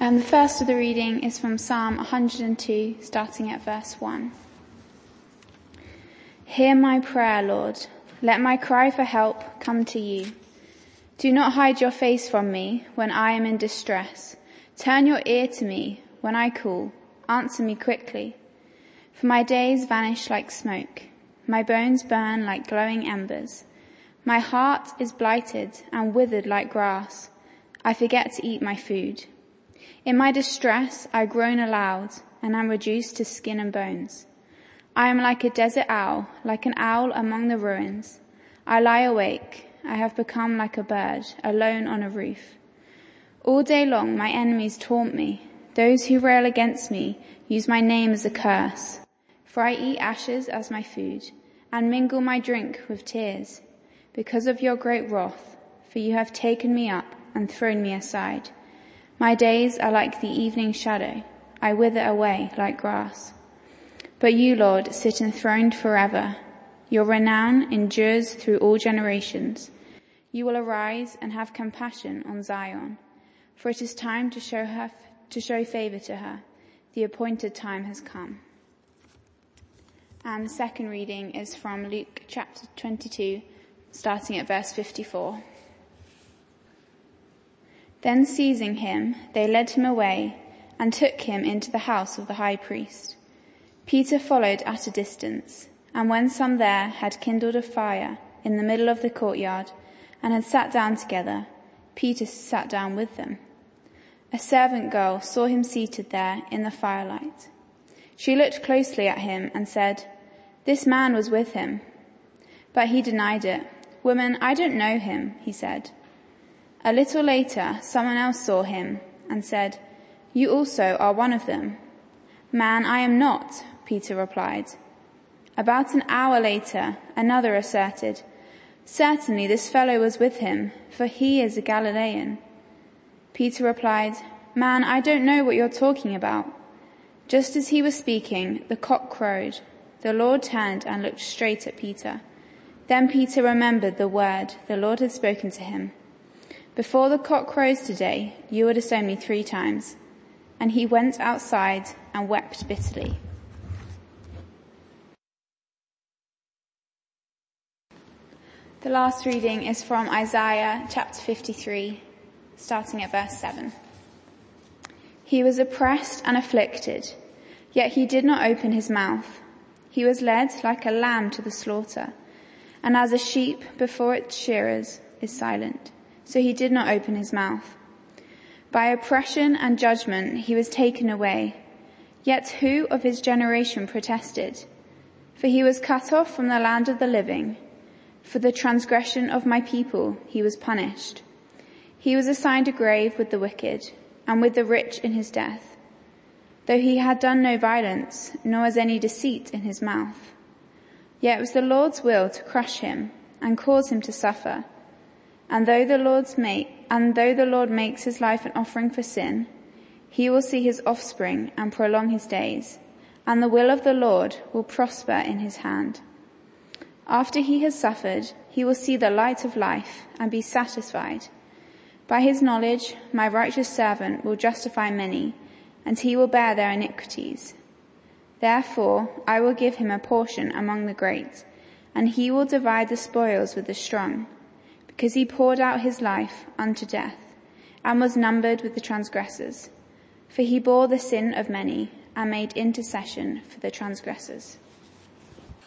Um, the first of the reading is from Psalm 102, starting at verse 1. Hear my prayer, Lord. Let my cry for help come to you. Do not hide your face from me when I am in distress. Turn your ear to me when I call. Answer me quickly. For my days vanish like smoke. My bones burn like glowing embers. My heart is blighted and withered like grass. I forget to eat my food. In my distress, I groan aloud and am reduced to skin and bones. I am like a desert owl, like an owl among the ruins. I lie awake. I have become like a bird, alone on a roof. All day long, my enemies taunt me. Those who rail against me use my name as a curse. For I eat ashes as my food and mingle my drink with tears because of your great wrath, for you have taken me up and thrown me aside. My days are like the evening shadow. I wither away like grass. But you, Lord, sit enthroned forever. Your renown endures through all generations. You will arise and have compassion on Zion, for it is time to show her, to show favor to her. The appointed time has come. And the second reading is from Luke chapter 22, starting at verse 54. Then seizing him, they led him away and took him into the house of the high priest. Peter followed at a distance, and when some there had kindled a fire in the middle of the courtyard and had sat down together, Peter sat down with them. A servant girl saw him seated there in the firelight. She looked closely at him and said, this man was with him. But he denied it. Woman, I don't know him, he said. A little later, someone else saw him and said, you also are one of them. Man, I am not, Peter replied. About an hour later, another asserted, certainly this fellow was with him, for he is a Galilean. Peter replied, man, I don't know what you're talking about. Just as he was speaking, the cock crowed. The Lord turned and looked straight at Peter. Then Peter remembered the word the Lord had spoken to him. Before the cock crows today, you will disown me three times. And he went outside and wept bitterly. The last reading is from Isaiah chapter 53, starting at verse 7. He was oppressed and afflicted, yet he did not open his mouth. He was led like a lamb to the slaughter, and as a sheep before its shearers is silent, so he did not open his mouth. By oppression and judgment he was taken away. Yet who of his generation protested? For he was cut off from the land of the living. For the transgression of my people he was punished. He was assigned a grave with the wicked and with the rich in his death though he had done no violence, nor was any deceit in his mouth. Yet it was the Lord's will to crush him and cause him to suffer. And though the Lord's make, and though the Lord makes his life an offering for sin, he will see his offspring and prolong his days, and the will of the Lord will prosper in his hand. After he has suffered, he will see the light of life and be satisfied. By his knowledge, my righteous servant will justify many and he will bear their iniquities. Therefore I will give him a portion among the great, and he will divide the spoils with the strong, because he poured out his life unto death, and was numbered with the transgressors. For he bore the sin of many, and made intercession for the transgressors.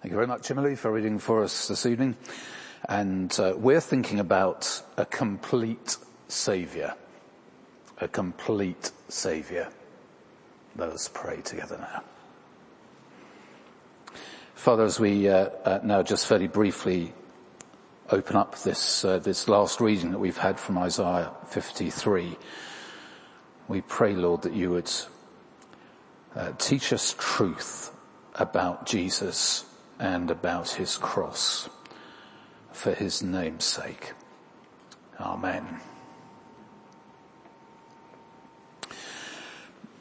Thank you very much, Emily, for reading for us this evening. And uh, we're thinking about a complete saviour. A complete saviour. Let us pray together now. Father, as we uh, uh, now just fairly briefly open up this uh, this last reading that we've had from Isaiah 53, we pray, Lord, that you would uh, teach us truth about Jesus and about his cross for his name's sake. Amen.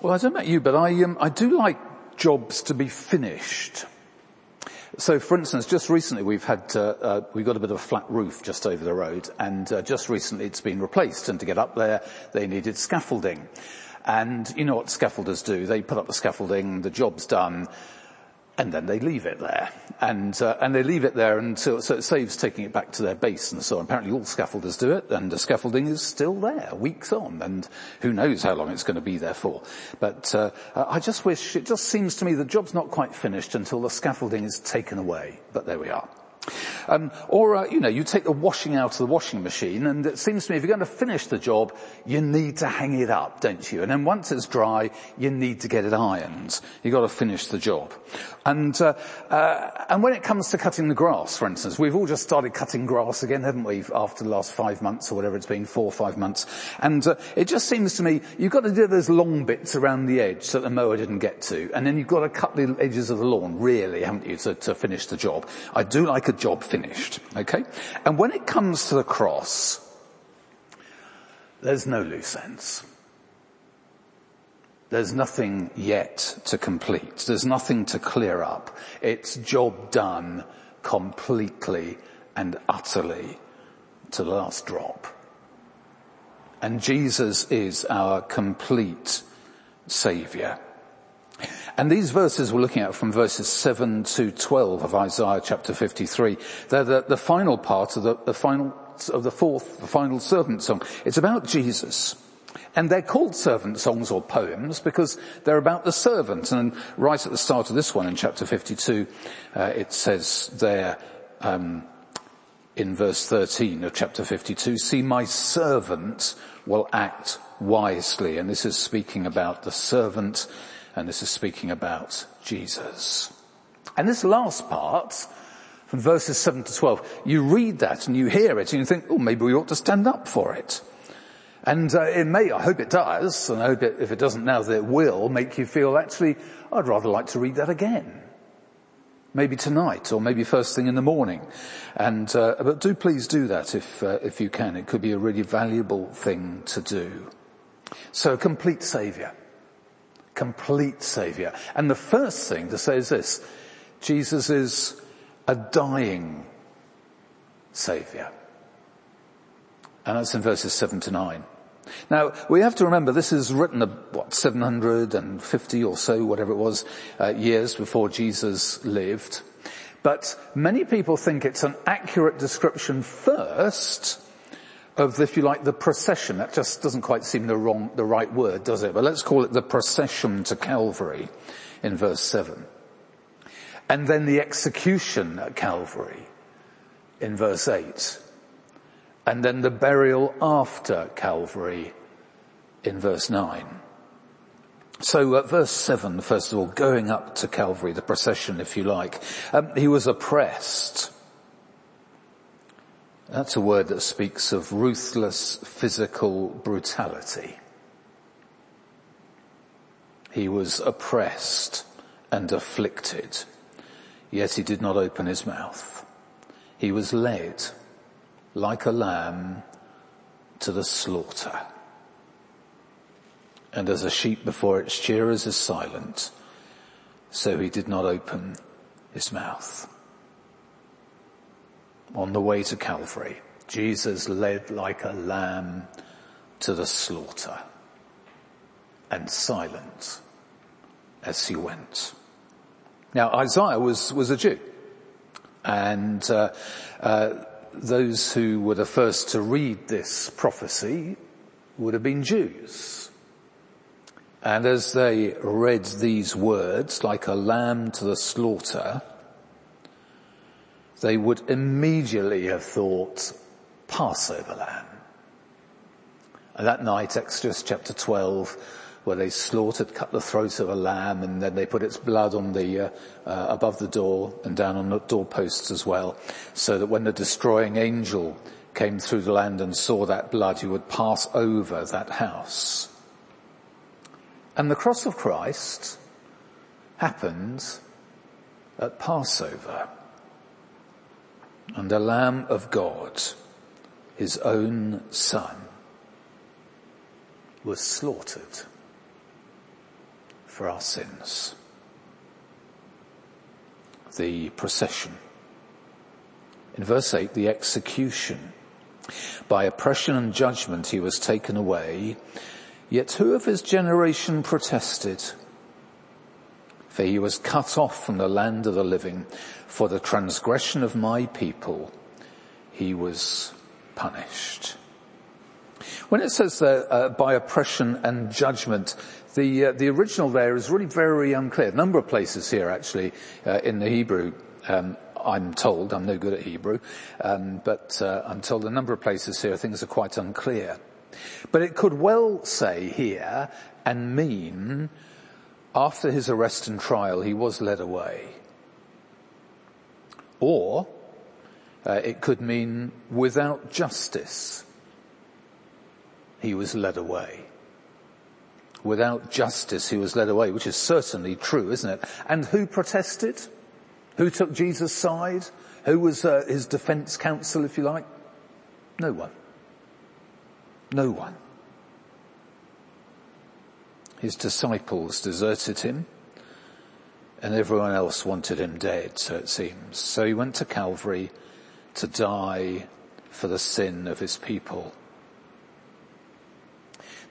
Well, I don't know about you, but I, um, I do like jobs to be finished. So for instance, just recently we've had, uh, uh, we've got a bit of a flat roof just over the road and uh, just recently it's been replaced and to get up there they needed scaffolding. And you know what scaffolders do, they put up the scaffolding, the job's done, and then they leave it there. And, uh, and they leave it there until, so it saves taking it back to their base and so on. Apparently all scaffolders do it and the scaffolding is still there weeks on and who knows how long it's going to be there for. But, uh, I just wish, it just seems to me the job's not quite finished until the scaffolding is taken away. But there we are. Um, or, uh, you know, you take the washing out of the washing machine and it seems to me if you're going to finish the job, you need to hang it up, don't you? And then once it's dry, you need to get it ironed. You've got to finish the job. And, uh, uh, and when it comes to cutting the grass, for instance, we've all just started cutting grass again, haven't we, after the last five months or whatever it's been, four or five months. And uh, it just seems to me, you've got to do those long bits around the edge that the mower didn't get to. And then you've got to cut the edges of the lawn, really, haven't you, to, to finish the job. I do like a job finished, okay? And when it comes to the cross, there's no loose ends. There's nothing yet to complete. There's nothing to clear up. It's job done completely and utterly to the last drop. And Jesus is our complete savior. And these verses we're looking at from verses 7 to 12 of Isaiah chapter 53, they're the, the final part of the, the final, of the fourth, the final servant song. It's about Jesus. And they're called servant songs or poems because they're about the servant. And right at the start of this one in chapter 52, uh, it says there, um, in verse 13 of chapter 52, see my servant will act wisely. And this is speaking about the servant and this is speaking about Jesus. And this last part, from verses 7 to 12, you read that and you hear it and you think, oh, maybe we ought to stand up for it. And uh, it may, I hope it does, and I hope it, if it doesn't now, that it will make you feel, actually, I'd rather like to read that again. Maybe tonight, or maybe first thing in the morning. And, uh, but do please do that if, uh, if you can. It could be a really valuable thing to do. So, complete saviour complete savior. And the first thing to say is this, Jesus is a dying savior. And that's in verses 7 to 9. Now, we have to remember this is written, what, 750 or so, whatever it was, uh, years before Jesus lived. But many people think it's an accurate description first of, if you like, the procession. That just doesn't quite seem the wrong, the right word, does it? But let's call it the procession to Calvary in verse 7. And then the execution at Calvary in verse 8. And then the burial after Calvary in verse 9. So uh, verse 7, first of all, going up to Calvary, the procession if you like. Um, he was oppressed that's a word that speaks of ruthless physical brutality. He was oppressed and afflicted, yet he did not open his mouth. He was led like a lamb to the slaughter. And as a sheep before its shearers is silent, so he did not open his mouth on the way to Calvary, Jesus led like a lamb to the slaughter and silent as he went. Now Isaiah was, was a Jew and uh, uh, those who were the first to read this prophecy would have been Jews. And as they read these words, like a lamb to the slaughter, they would immediately have thought Passover lamb. And that night, Exodus chapter 12, where they slaughtered, cut the throat of a lamb, and then they put its blood on the uh, uh, above the door and down on the doorposts as well, so that when the destroying angel came through the land and saw that blood, he would pass over that house. And the cross of Christ happened at Passover and the Lamb of God, his own son, was slaughtered for our sins. the procession. In verse 8, the execution. By oppression and judgment he was taken away, yet who of his generation protested? For he was cut off from the land of the living. For the transgression of my people, he was punished. When it says that uh, by oppression and judgment, the uh, the original there is really very unclear. A number of places here actually uh, in the Hebrew. Um, I'm told I'm no good at Hebrew, um, but uh, I'm told a number of places here things are quite unclear. But it could well say here and mean after his arrest and trial he was led away. Or uh, it could mean without justice he was led away. Without justice he was led away, which is certainly true, isn't it? And who protested? Who took Jesus' side? Who was uh, his defense counsel, if you like? No one. No one. His disciples deserted him and everyone else wanted him dead, so it seems. So he went to Calvary to die for the sin of his people.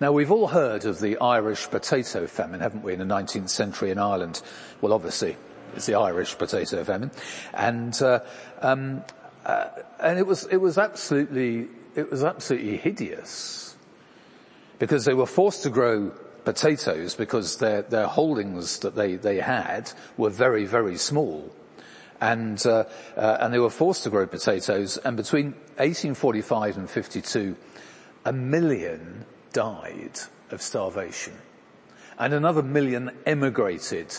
Now we've all heard of the Irish potato famine, haven't we, in the 19th century in Ireland? Well obviously, it's the Irish potato famine. And, uh, um, uh, and it was, it was absolutely, it was absolutely hideous. Because they were forced to grow potatoes because their, their holdings that they, they had were very, very small. And, uh, uh, and they were forced to grow potatoes and between 1845 and 52, a million died of starvation. And another million emigrated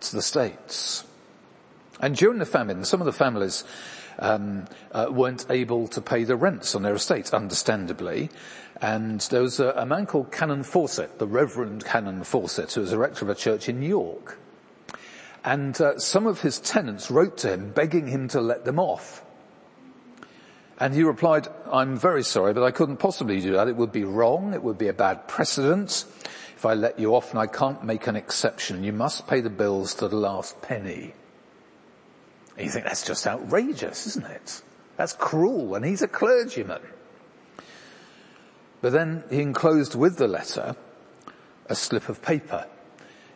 to the States. And during the famine, some of the families um, uh, weren't able to pay the rents on their estates, understandably. And there was a, a man called Canon Fawcett, the Reverend Canon Fawcett, who was a rector of a church in York. And uh, some of his tenants wrote to him begging him to let them off. And he replied, I'm very sorry, but I couldn't possibly do that. It would be wrong. It would be a bad precedent if I let you off and I can't make an exception. You must pay the bills to the last penny. And you think that's just outrageous, isn't it? That's cruel and he's a clergyman. But then he enclosed with the letter a slip of paper.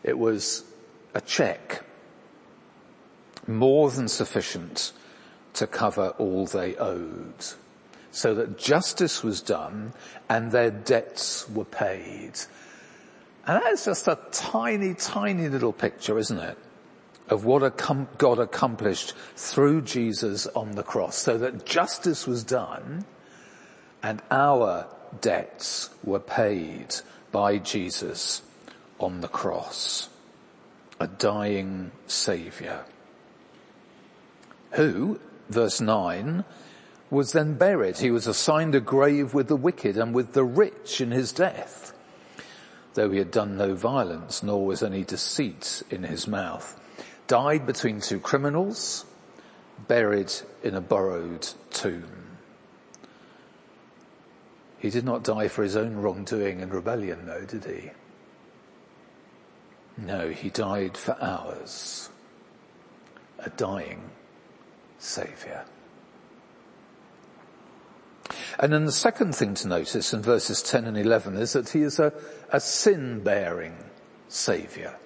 It was a check. More than sufficient to cover all they owed. So that justice was done and their debts were paid. And that is just a tiny, tiny little picture, isn't it? Of what God accomplished through Jesus on the cross. So that justice was done and our debts were paid by Jesus on the cross. A dying saviour. Who, verse 9, was then buried. He was assigned a grave with the wicked and with the rich in his death, though he had done no violence, nor was any deceit in his mouth. Died between two criminals, buried in a borrowed tomb. He did not die for his own wrongdoing and rebellion though, did he? No, he died for ours. A dying saviour. And then the second thing to notice in verses 10 and 11 is that he is a, a sin-bearing saviour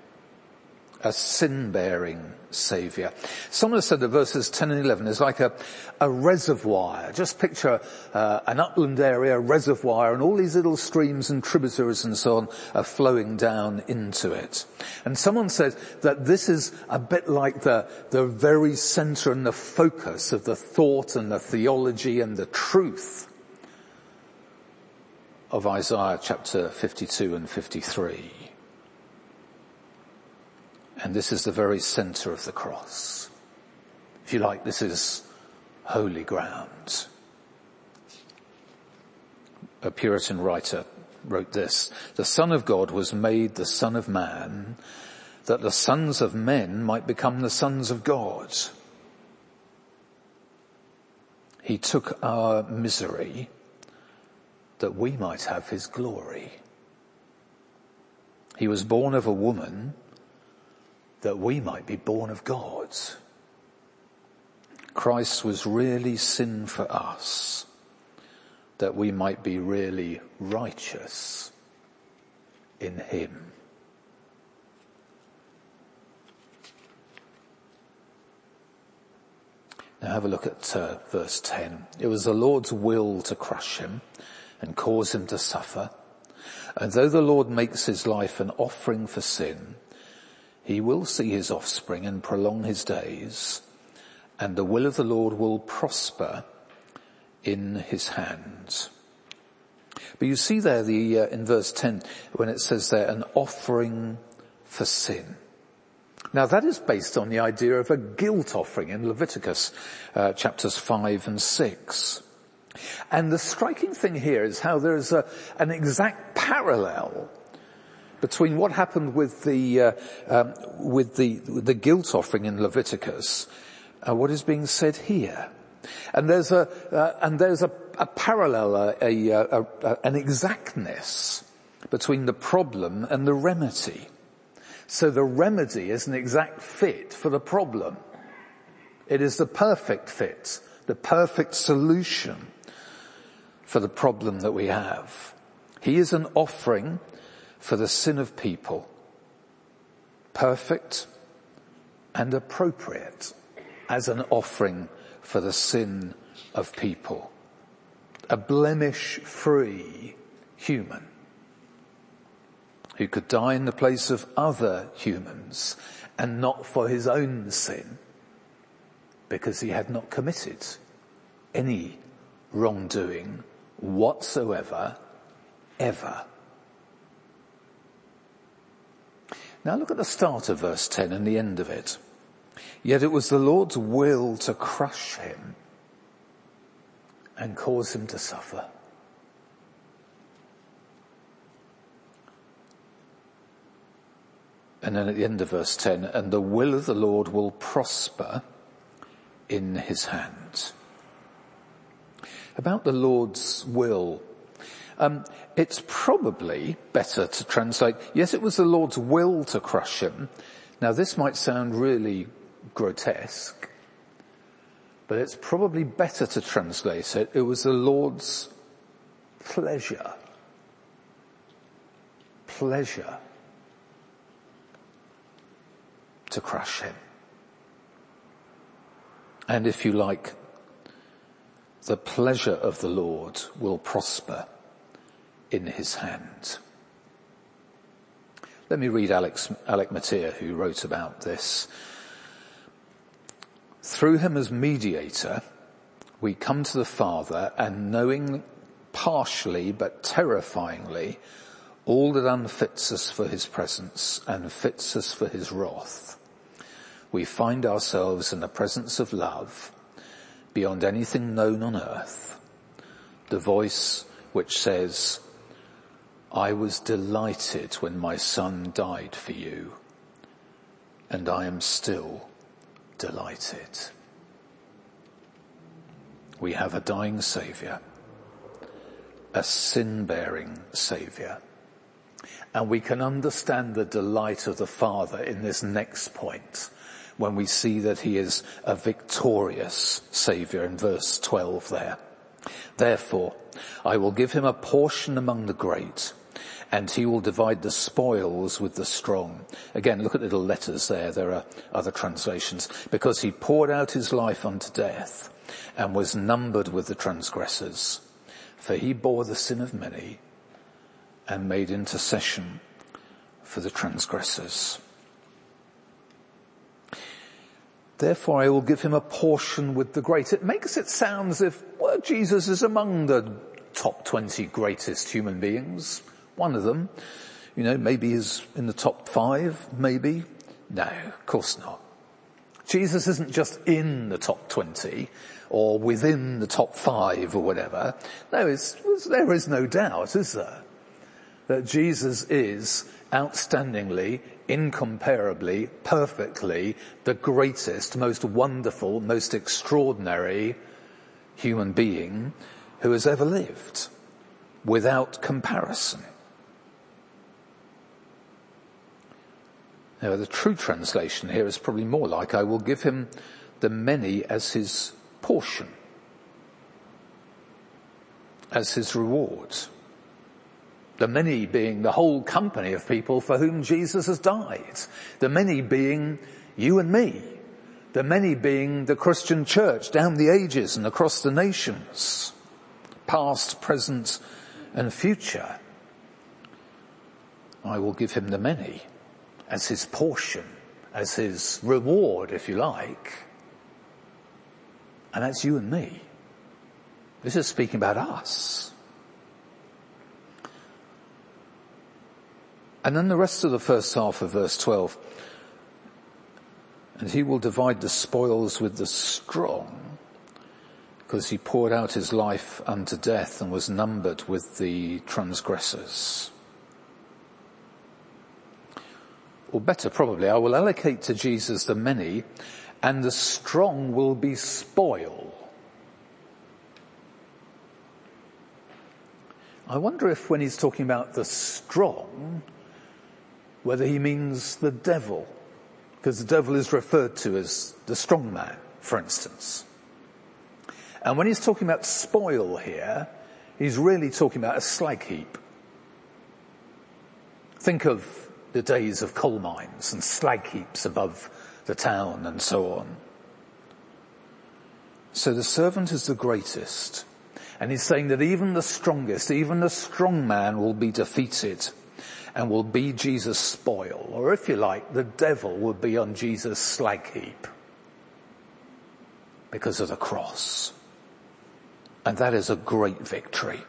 a sin-bearing saviour. Someone said that verses 10 and 11 is like a, a reservoir. Just picture uh, an upland area, a reservoir, and all these little streams and tributaries and so on are flowing down into it. And someone said that this is a bit like the, the very centre and the focus of the thought and the theology and the truth of Isaiah chapter 52 and 53. And this is the very center of the cross. If you like, this is holy ground. A Puritan writer wrote this, the Son of God was made the Son of Man that the sons of men might become the sons of God. He took our misery that we might have his glory. He was born of a woman that we might be born of God. Christ was really sin for us that we might be really righteous in him. Now have a look at uh, verse 10. It was the Lord's will to crush him and cause him to suffer. And though the Lord makes his life an offering for sin, he will see his offspring and prolong his days, and the will of the Lord will prosper in his hands. But you see there the, uh, in verse 10, when it says there, an offering for sin. Now that is based on the idea of a guilt offering in Leviticus uh, chapters 5 and 6. And the striking thing here is how there's a, an exact parallel between what happened with the uh, um, with the the guilt offering in Leviticus, uh, what is being said here, and there's a uh, and there's a, a parallel, a, a, an exactness between the problem and the remedy. So the remedy is an exact fit for the problem. It is the perfect fit, the perfect solution for the problem that we have. He is an offering for the sin of people. Perfect and appropriate as an offering for the sin of people. A blemish free human who could die in the place of other humans and not for his own sin because he had not committed any wrongdoing whatsoever ever. Now look at the start of verse 10 and the end of it. Yet it was the Lord's will to crush him and cause him to suffer. And then at the end of verse 10, and the will of the Lord will prosper in his hands. About the Lord's will, um, it's probably better to translate, yes, it was the Lord's will to crush him. Now this might sound really grotesque, but it's probably better to translate it, it was the Lord's pleasure. Pleasure to crush him. And if you like, the pleasure of the Lord will prosper in his hand. Let me read Alex, Alec Motyer who wrote about this. Through him as mediator, we come to the Father and knowing partially but terrifyingly all that unfits us for his presence and fits us for his wrath we find ourselves in the presence of love beyond anything known on earth. The voice which says, I was delighted when my son died for you and I am still delighted. We have a dying saviour, a sin-bearing saviour. And we can understand the delight of the Father in this next point when we see that he is a victorious savior in verse 12 there. Therefore, I will give him a portion among the great and he will divide the spoils with the strong. Again, look at little letters there. There are other translations. Because he poured out his life unto death and was numbered with the transgressors. For he bore the sin of many and made intercession for the transgressors. Therefore I will give him a portion with the great. It makes it sound as if, well, Jesus is among the top 20 greatest human beings. One of them, you know, maybe is in the top five, maybe. No, of course not. Jesus isn't just in the top 20 or within the top five or whatever. No, it's, there is no doubt, is there? That Jesus is outstandingly incomparably, perfectly, the greatest, most wonderful, most extraordinary human being who has ever lived, without comparison. Now the true translation here is probably more like, I will give him the many as his portion, as his reward. The many being the whole company of people for whom Jesus has died. The many being you and me. The many being the Christian church down the ages and across the nations. Past, present and future. I will give him the many as his portion, as his reward, if you like. And that's you and me. This is speaking about us. And then the rest of the first half of verse 12. And he will divide the spoils with the strong because he poured out his life unto death and was numbered with the transgressors. Or better probably, I will allocate to Jesus the many and the strong will be spoil. I wonder if when he's talking about the strong, whether he means the devil, because the devil is referred to as the strong man, for instance. And when he's talking about spoil here, he's really talking about a slag heap. Think of the days of coal mines and slag heaps above the town and so on. So the servant is the greatest. And he's saying that even the strongest, even the strong man will be defeated and will be Jesus' spoil. Or if you like, the devil will be on Jesus' slag heap because of the cross. And that is a great victory.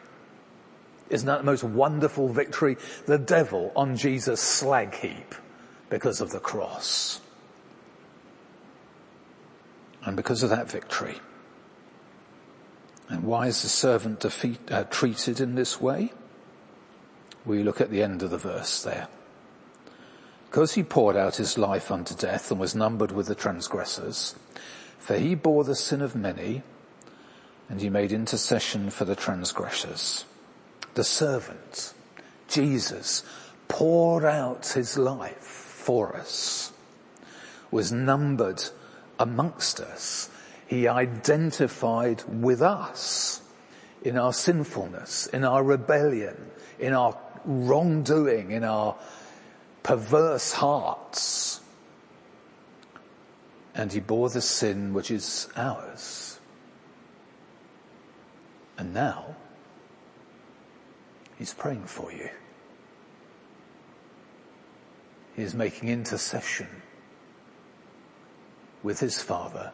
Isn't that the most wonderful victory? The devil on Jesus' slag heap because of the cross. And because of that victory. And why is the servant defeat, uh, treated in this way? We look at the end of the verse there. Because he poured out his life unto death and was numbered with the transgressors, for he bore the sin of many, and he made intercession for the transgressors. The servant, Jesus, poured out his life for us, was numbered amongst us. He identified with us in our sinfulness, in our rebellion, in our wrongdoing, in our perverse hearts. And he bore the sin which is ours. And now, he's praying for you. He is making intercession with his Father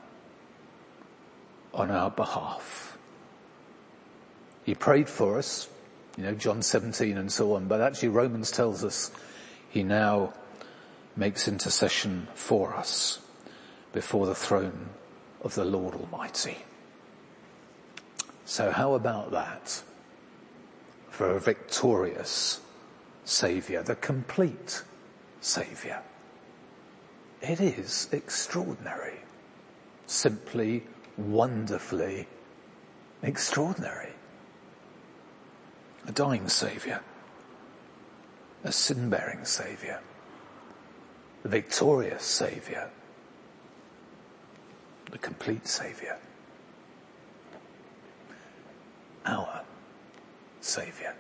on our behalf. He prayed for us you know, John 17 and so on. But actually Romans tells us he now makes intercession for us before the throne of the Lord Almighty. So how about that for a victorious Saviour, the complete Saviour? It is extraordinary. Simply, wonderfully extraordinary. A dying saviour, a sin-bearing saviour, the victorious saviour, the complete saviour, our saviour.